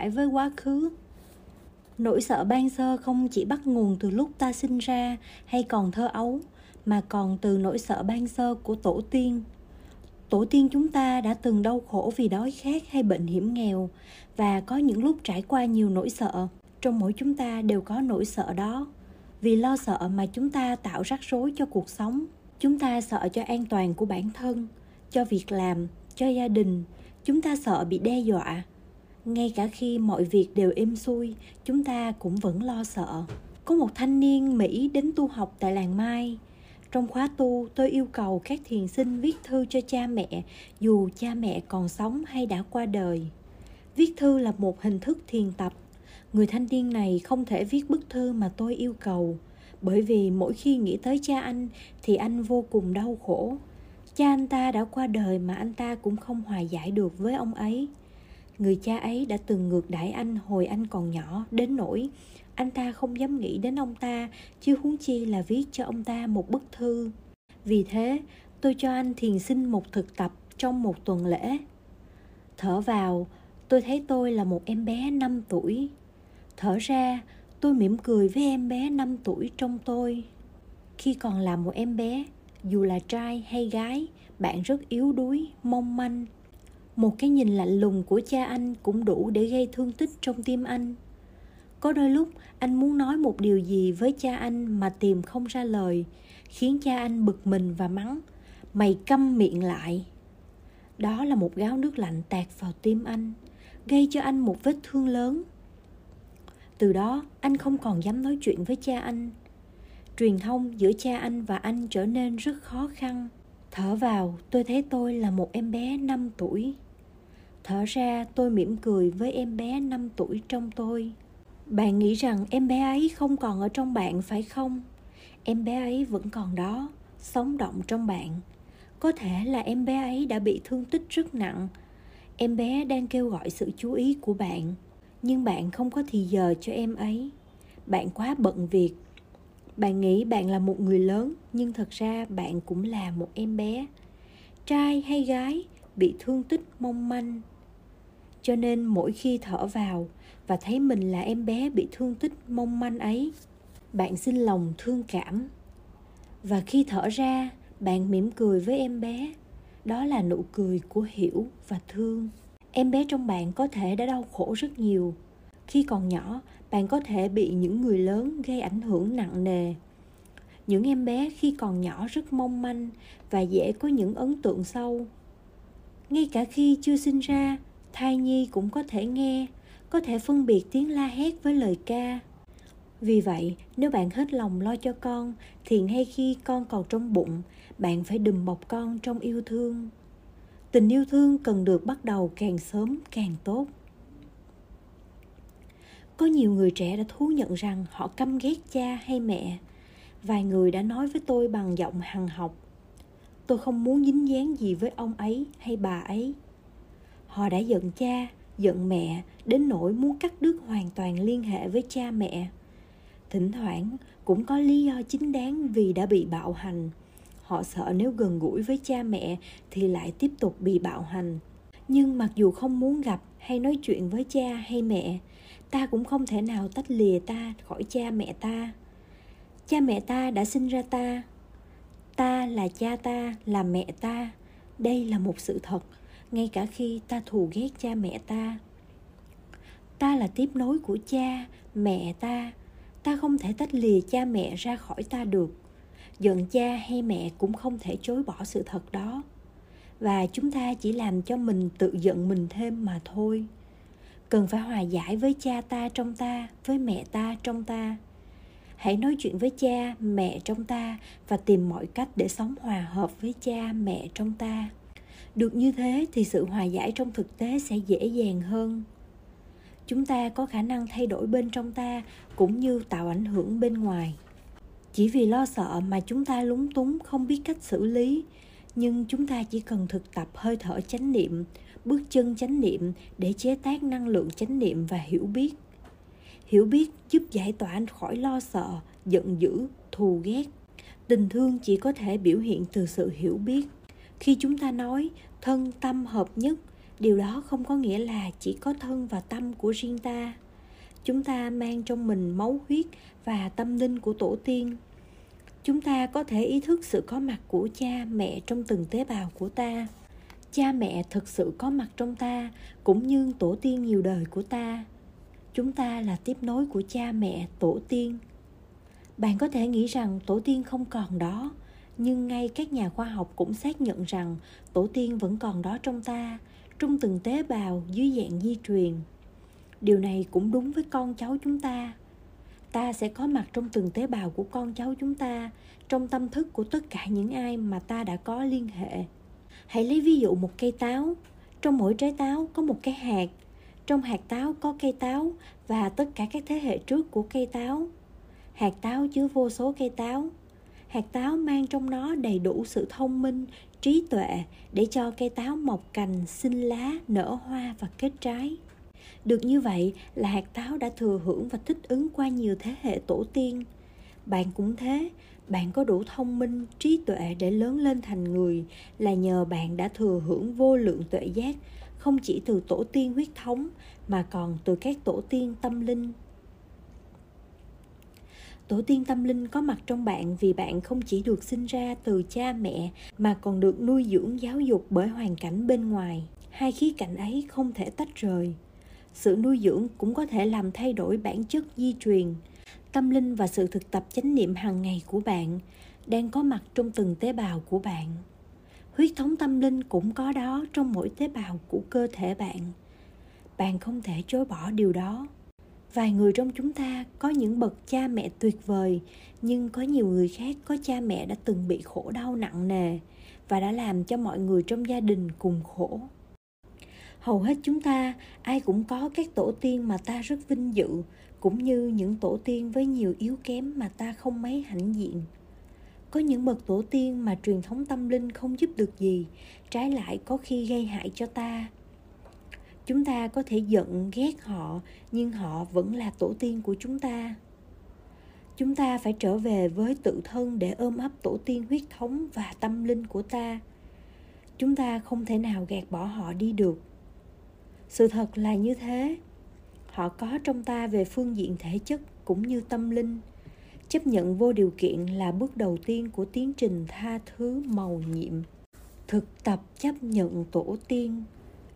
giải với quá khứ. Nỗi sợ ban sơ không chỉ bắt nguồn từ lúc ta sinh ra hay còn thơ ấu, mà còn từ nỗi sợ ban sơ của tổ tiên. Tổ tiên chúng ta đã từng đau khổ vì đói khát hay bệnh hiểm nghèo, và có những lúc trải qua nhiều nỗi sợ. Trong mỗi chúng ta đều có nỗi sợ đó. Vì lo sợ mà chúng ta tạo rắc rối cho cuộc sống. Chúng ta sợ cho an toàn của bản thân, cho việc làm, cho gia đình. Chúng ta sợ bị đe dọa ngay cả khi mọi việc đều êm xuôi, chúng ta cũng vẫn lo sợ. Có một thanh niên mỹ đến tu học tại làng mai. Trong khóa tu, tôi yêu cầu các thiền sinh viết thư cho cha mẹ, dù cha mẹ còn sống hay đã qua đời. Viết thư là một hình thức thiền tập. Người thanh niên này không thể viết bức thư mà tôi yêu cầu, bởi vì mỗi khi nghĩ tới cha anh thì anh vô cùng đau khổ. Cha anh ta đã qua đời mà anh ta cũng không hòa giải được với ông ấy người cha ấy đã từng ngược đãi anh hồi anh còn nhỏ, đến nỗi anh ta không dám nghĩ đến ông ta, chứ huống chi là viết cho ông ta một bức thư. Vì thế, tôi cho anh thiền sinh một thực tập trong một tuần lễ. Thở vào, tôi thấy tôi là một em bé 5 tuổi. Thở ra, tôi mỉm cười với em bé 5 tuổi trong tôi. Khi còn là một em bé, dù là trai hay gái, bạn rất yếu đuối, mong manh một cái nhìn lạnh lùng của cha anh cũng đủ để gây thương tích trong tim anh. Có đôi lúc, anh muốn nói một điều gì với cha anh mà tìm không ra lời, khiến cha anh bực mình và mắng, mày câm miệng lại. Đó là một gáo nước lạnh tạt vào tim anh, gây cho anh một vết thương lớn. Từ đó, anh không còn dám nói chuyện với cha anh. Truyền thông giữa cha anh và anh trở nên rất khó khăn thở vào, tôi thấy tôi là một em bé 5 tuổi. Thở ra, tôi mỉm cười với em bé 5 tuổi trong tôi. Bạn nghĩ rằng em bé ấy không còn ở trong bạn, phải không? Em bé ấy vẫn còn đó, sống động trong bạn. Có thể là em bé ấy đã bị thương tích rất nặng. Em bé đang kêu gọi sự chú ý của bạn, nhưng bạn không có thì giờ cho em ấy. Bạn quá bận việc bạn nghĩ bạn là một người lớn, nhưng thật ra bạn cũng là một em bé. Trai hay gái bị thương tích mong manh. Cho nên mỗi khi thở vào và thấy mình là em bé bị thương tích mong manh ấy, bạn xin lòng thương cảm. Và khi thở ra, bạn mỉm cười với em bé. Đó là nụ cười của hiểu và thương. Em bé trong bạn có thể đã đau khổ rất nhiều khi còn nhỏ, bạn có thể bị những người lớn gây ảnh hưởng nặng nề. Những em bé khi còn nhỏ rất mong manh và dễ có những ấn tượng sâu. Ngay cả khi chưa sinh ra, thai nhi cũng có thể nghe, có thể phân biệt tiếng la hét với lời ca. Vì vậy, nếu bạn hết lòng lo cho con, thì ngay khi con còn trong bụng, bạn phải đùm bọc con trong yêu thương. Tình yêu thương cần được bắt đầu càng sớm càng tốt có nhiều người trẻ đã thú nhận rằng họ căm ghét cha hay mẹ. Vài người đã nói với tôi bằng giọng hằng học, tôi không muốn dính dáng gì với ông ấy hay bà ấy. Họ đã giận cha, giận mẹ đến nỗi muốn cắt đứt hoàn toàn liên hệ với cha mẹ. Thỉnh thoảng cũng có lý do chính đáng vì đã bị bạo hành. Họ sợ nếu gần gũi với cha mẹ thì lại tiếp tục bị bạo hành. Nhưng mặc dù không muốn gặp hay nói chuyện với cha hay mẹ ta cũng không thể nào tách lìa ta khỏi cha mẹ ta. Cha mẹ ta đã sinh ra ta. Ta là cha ta, là mẹ ta. Đây là một sự thật, ngay cả khi ta thù ghét cha mẹ ta. Ta là tiếp nối của cha, mẹ ta. Ta không thể tách lìa cha mẹ ra khỏi ta được. Giận cha hay mẹ cũng không thể chối bỏ sự thật đó. Và chúng ta chỉ làm cho mình tự giận mình thêm mà thôi cần phải hòa giải với cha ta trong ta, với mẹ ta trong ta. Hãy nói chuyện với cha, mẹ trong ta và tìm mọi cách để sống hòa hợp với cha, mẹ trong ta. Được như thế thì sự hòa giải trong thực tế sẽ dễ dàng hơn. Chúng ta có khả năng thay đổi bên trong ta cũng như tạo ảnh hưởng bên ngoài. Chỉ vì lo sợ mà chúng ta lúng túng, không biết cách xử lý nhưng chúng ta chỉ cần thực tập hơi thở chánh niệm, bước chân chánh niệm để chế tác năng lượng chánh niệm và hiểu biết. Hiểu biết giúp giải tỏa khỏi lo sợ, giận dữ, thù ghét. Tình thương chỉ có thể biểu hiện từ sự hiểu biết. Khi chúng ta nói thân tâm hợp nhất, điều đó không có nghĩa là chỉ có thân và tâm của riêng ta. Chúng ta mang trong mình máu huyết và tâm linh của tổ tiên chúng ta có thể ý thức sự có mặt của cha mẹ trong từng tế bào của ta. Cha mẹ thực sự có mặt trong ta, cũng như tổ tiên nhiều đời của ta. Chúng ta là tiếp nối của cha mẹ, tổ tiên. Bạn có thể nghĩ rằng tổ tiên không còn đó, nhưng ngay các nhà khoa học cũng xác nhận rằng tổ tiên vẫn còn đó trong ta, trong từng tế bào dưới dạng di truyền. Điều này cũng đúng với con cháu chúng ta ta sẽ có mặt trong từng tế bào của con cháu chúng ta, trong tâm thức của tất cả những ai mà ta đã có liên hệ. Hãy lấy ví dụ một cây táo. Trong mỗi trái táo có một cái hạt. Trong hạt táo có cây táo và tất cả các thế hệ trước của cây táo. Hạt táo chứa vô số cây táo. Hạt táo mang trong nó đầy đủ sự thông minh, trí tuệ để cho cây táo mọc cành sinh lá, nở hoa và kết trái được như vậy là hạt táo đã thừa hưởng và thích ứng qua nhiều thế hệ tổ tiên. Bạn cũng thế, bạn có đủ thông minh, trí tuệ để lớn lên thành người là nhờ bạn đã thừa hưởng vô lượng tuệ giác, không chỉ từ tổ tiên huyết thống mà còn từ các tổ tiên tâm linh. Tổ tiên tâm linh có mặt trong bạn vì bạn không chỉ được sinh ra từ cha mẹ mà còn được nuôi dưỡng giáo dục bởi hoàn cảnh bên ngoài. Hai khía cạnh ấy không thể tách rời sự nuôi dưỡng cũng có thể làm thay đổi bản chất di truyền, tâm linh và sự thực tập chánh niệm hàng ngày của bạn đang có mặt trong từng tế bào của bạn. Huyết thống tâm linh cũng có đó trong mỗi tế bào của cơ thể bạn. Bạn không thể chối bỏ điều đó. Vài người trong chúng ta có những bậc cha mẹ tuyệt vời, nhưng có nhiều người khác có cha mẹ đã từng bị khổ đau nặng nề và đã làm cho mọi người trong gia đình cùng khổ hầu hết chúng ta, ai cũng có các tổ tiên mà ta rất vinh dự, cũng như những tổ tiên với nhiều yếu kém mà ta không mấy hãnh diện. Có những bậc tổ tiên mà truyền thống tâm linh không giúp được gì, trái lại có khi gây hại cho ta. Chúng ta có thể giận, ghét họ, nhưng họ vẫn là tổ tiên của chúng ta. Chúng ta phải trở về với tự thân để ôm ấp tổ tiên huyết thống và tâm linh của ta. Chúng ta không thể nào gạt bỏ họ đi được sự thật là như thế. Họ có trong ta về phương diện thể chất cũng như tâm linh. Chấp nhận vô điều kiện là bước đầu tiên của tiến trình tha thứ màu nhiệm. Thực tập chấp nhận tổ tiên.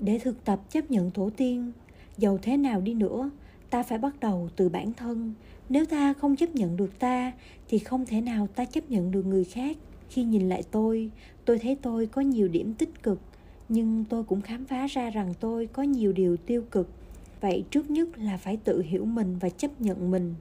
Để thực tập chấp nhận tổ tiên dầu thế nào đi nữa, ta phải bắt đầu từ bản thân. Nếu ta không chấp nhận được ta, thì không thể nào ta chấp nhận được người khác. Khi nhìn lại tôi tôi thấy tôi có nhiều điểm tích cực nhưng tôi cũng khám phá ra rằng tôi có nhiều điều tiêu cực. Vậy trước nhất là phải tự hiểu mình và chấp nhận mình.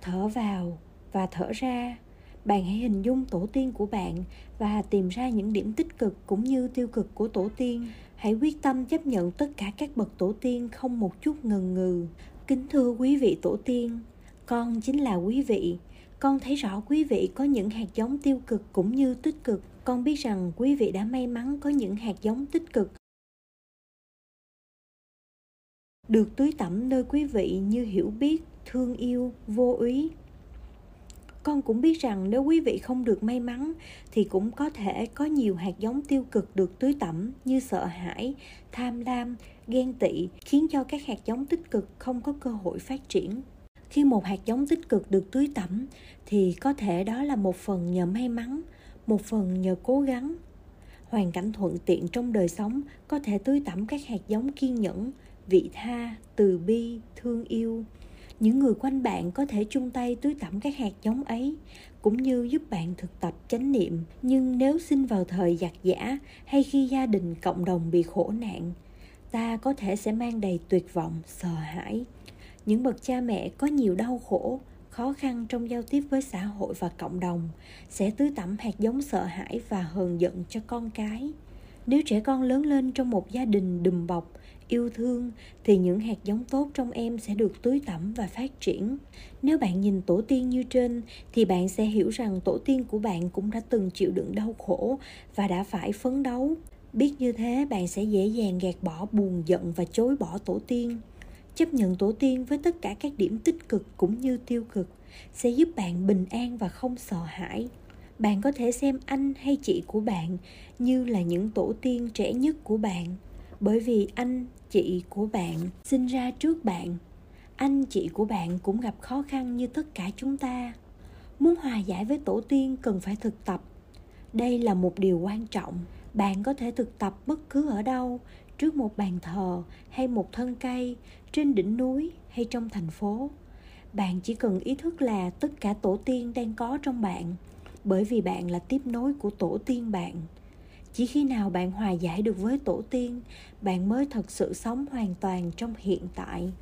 Thở vào và thở ra. Bạn hãy hình dung tổ tiên của bạn và tìm ra những điểm tích cực cũng như tiêu cực của tổ tiên. Hãy quyết tâm chấp nhận tất cả các bậc tổ tiên không một chút ngần ngừ. Kính thưa quý vị tổ tiên, con chính là quý vị. Con thấy rõ quý vị có những hạt giống tiêu cực cũng như tích cực con biết rằng quý vị đã may mắn có những hạt giống tích cực. Được tưới tẩm nơi quý vị như hiểu biết, thương yêu, vô úy con cũng biết rằng nếu quý vị không được may mắn, thì cũng có thể có nhiều hạt giống tiêu cực được tưới tẩm như sợ hãi, tham lam, ghen tị, khiến cho các hạt giống tích cực không có cơ hội phát triển. Khi một hạt giống tích cực được tưới tẩm, thì có thể đó là một phần nhờ may mắn một phần nhờ cố gắng. Hoàn cảnh thuận tiện trong đời sống có thể tưới tẩm các hạt giống kiên nhẫn, vị tha, từ bi, thương yêu. Những người quanh bạn có thể chung tay tưới tẩm các hạt giống ấy, cũng như giúp bạn thực tập chánh niệm. Nhưng nếu sinh vào thời giặc giả hay khi gia đình cộng đồng bị khổ nạn, ta có thể sẽ mang đầy tuyệt vọng, sợ hãi. Những bậc cha mẹ có nhiều đau khổ khó khăn trong giao tiếp với xã hội và cộng đồng, sẽ tưới tẩm hạt giống sợ hãi và hờn giận cho con cái. Nếu trẻ con lớn lên trong một gia đình đùm bọc, yêu thương, thì những hạt giống tốt trong em sẽ được tưới tẩm và phát triển. Nếu bạn nhìn tổ tiên như trên, thì bạn sẽ hiểu rằng tổ tiên của bạn cũng đã từng chịu đựng đau khổ và đã phải phấn đấu. Biết như thế, bạn sẽ dễ dàng gạt bỏ buồn giận và chối bỏ tổ tiên chấp nhận tổ tiên với tất cả các điểm tích cực cũng như tiêu cực sẽ giúp bạn bình an và không sợ hãi. Bạn có thể xem anh hay chị của bạn như là những tổ tiên trẻ nhất của bạn, bởi vì anh, chị của bạn sinh ra trước bạn. Anh, chị của bạn cũng gặp khó khăn như tất cả chúng ta. Muốn hòa giải với tổ tiên cần phải thực tập. Đây là một điều quan trọng bạn có thể thực tập bất cứ ở đâu, trước một bàn thờ hay một thân cây, trên đỉnh núi hay trong thành phố. Bạn chỉ cần ý thức là tất cả tổ tiên đang có trong bạn, bởi vì bạn là tiếp nối của tổ tiên bạn. Chỉ khi nào bạn hòa giải được với tổ tiên, bạn mới thật sự sống hoàn toàn trong hiện tại.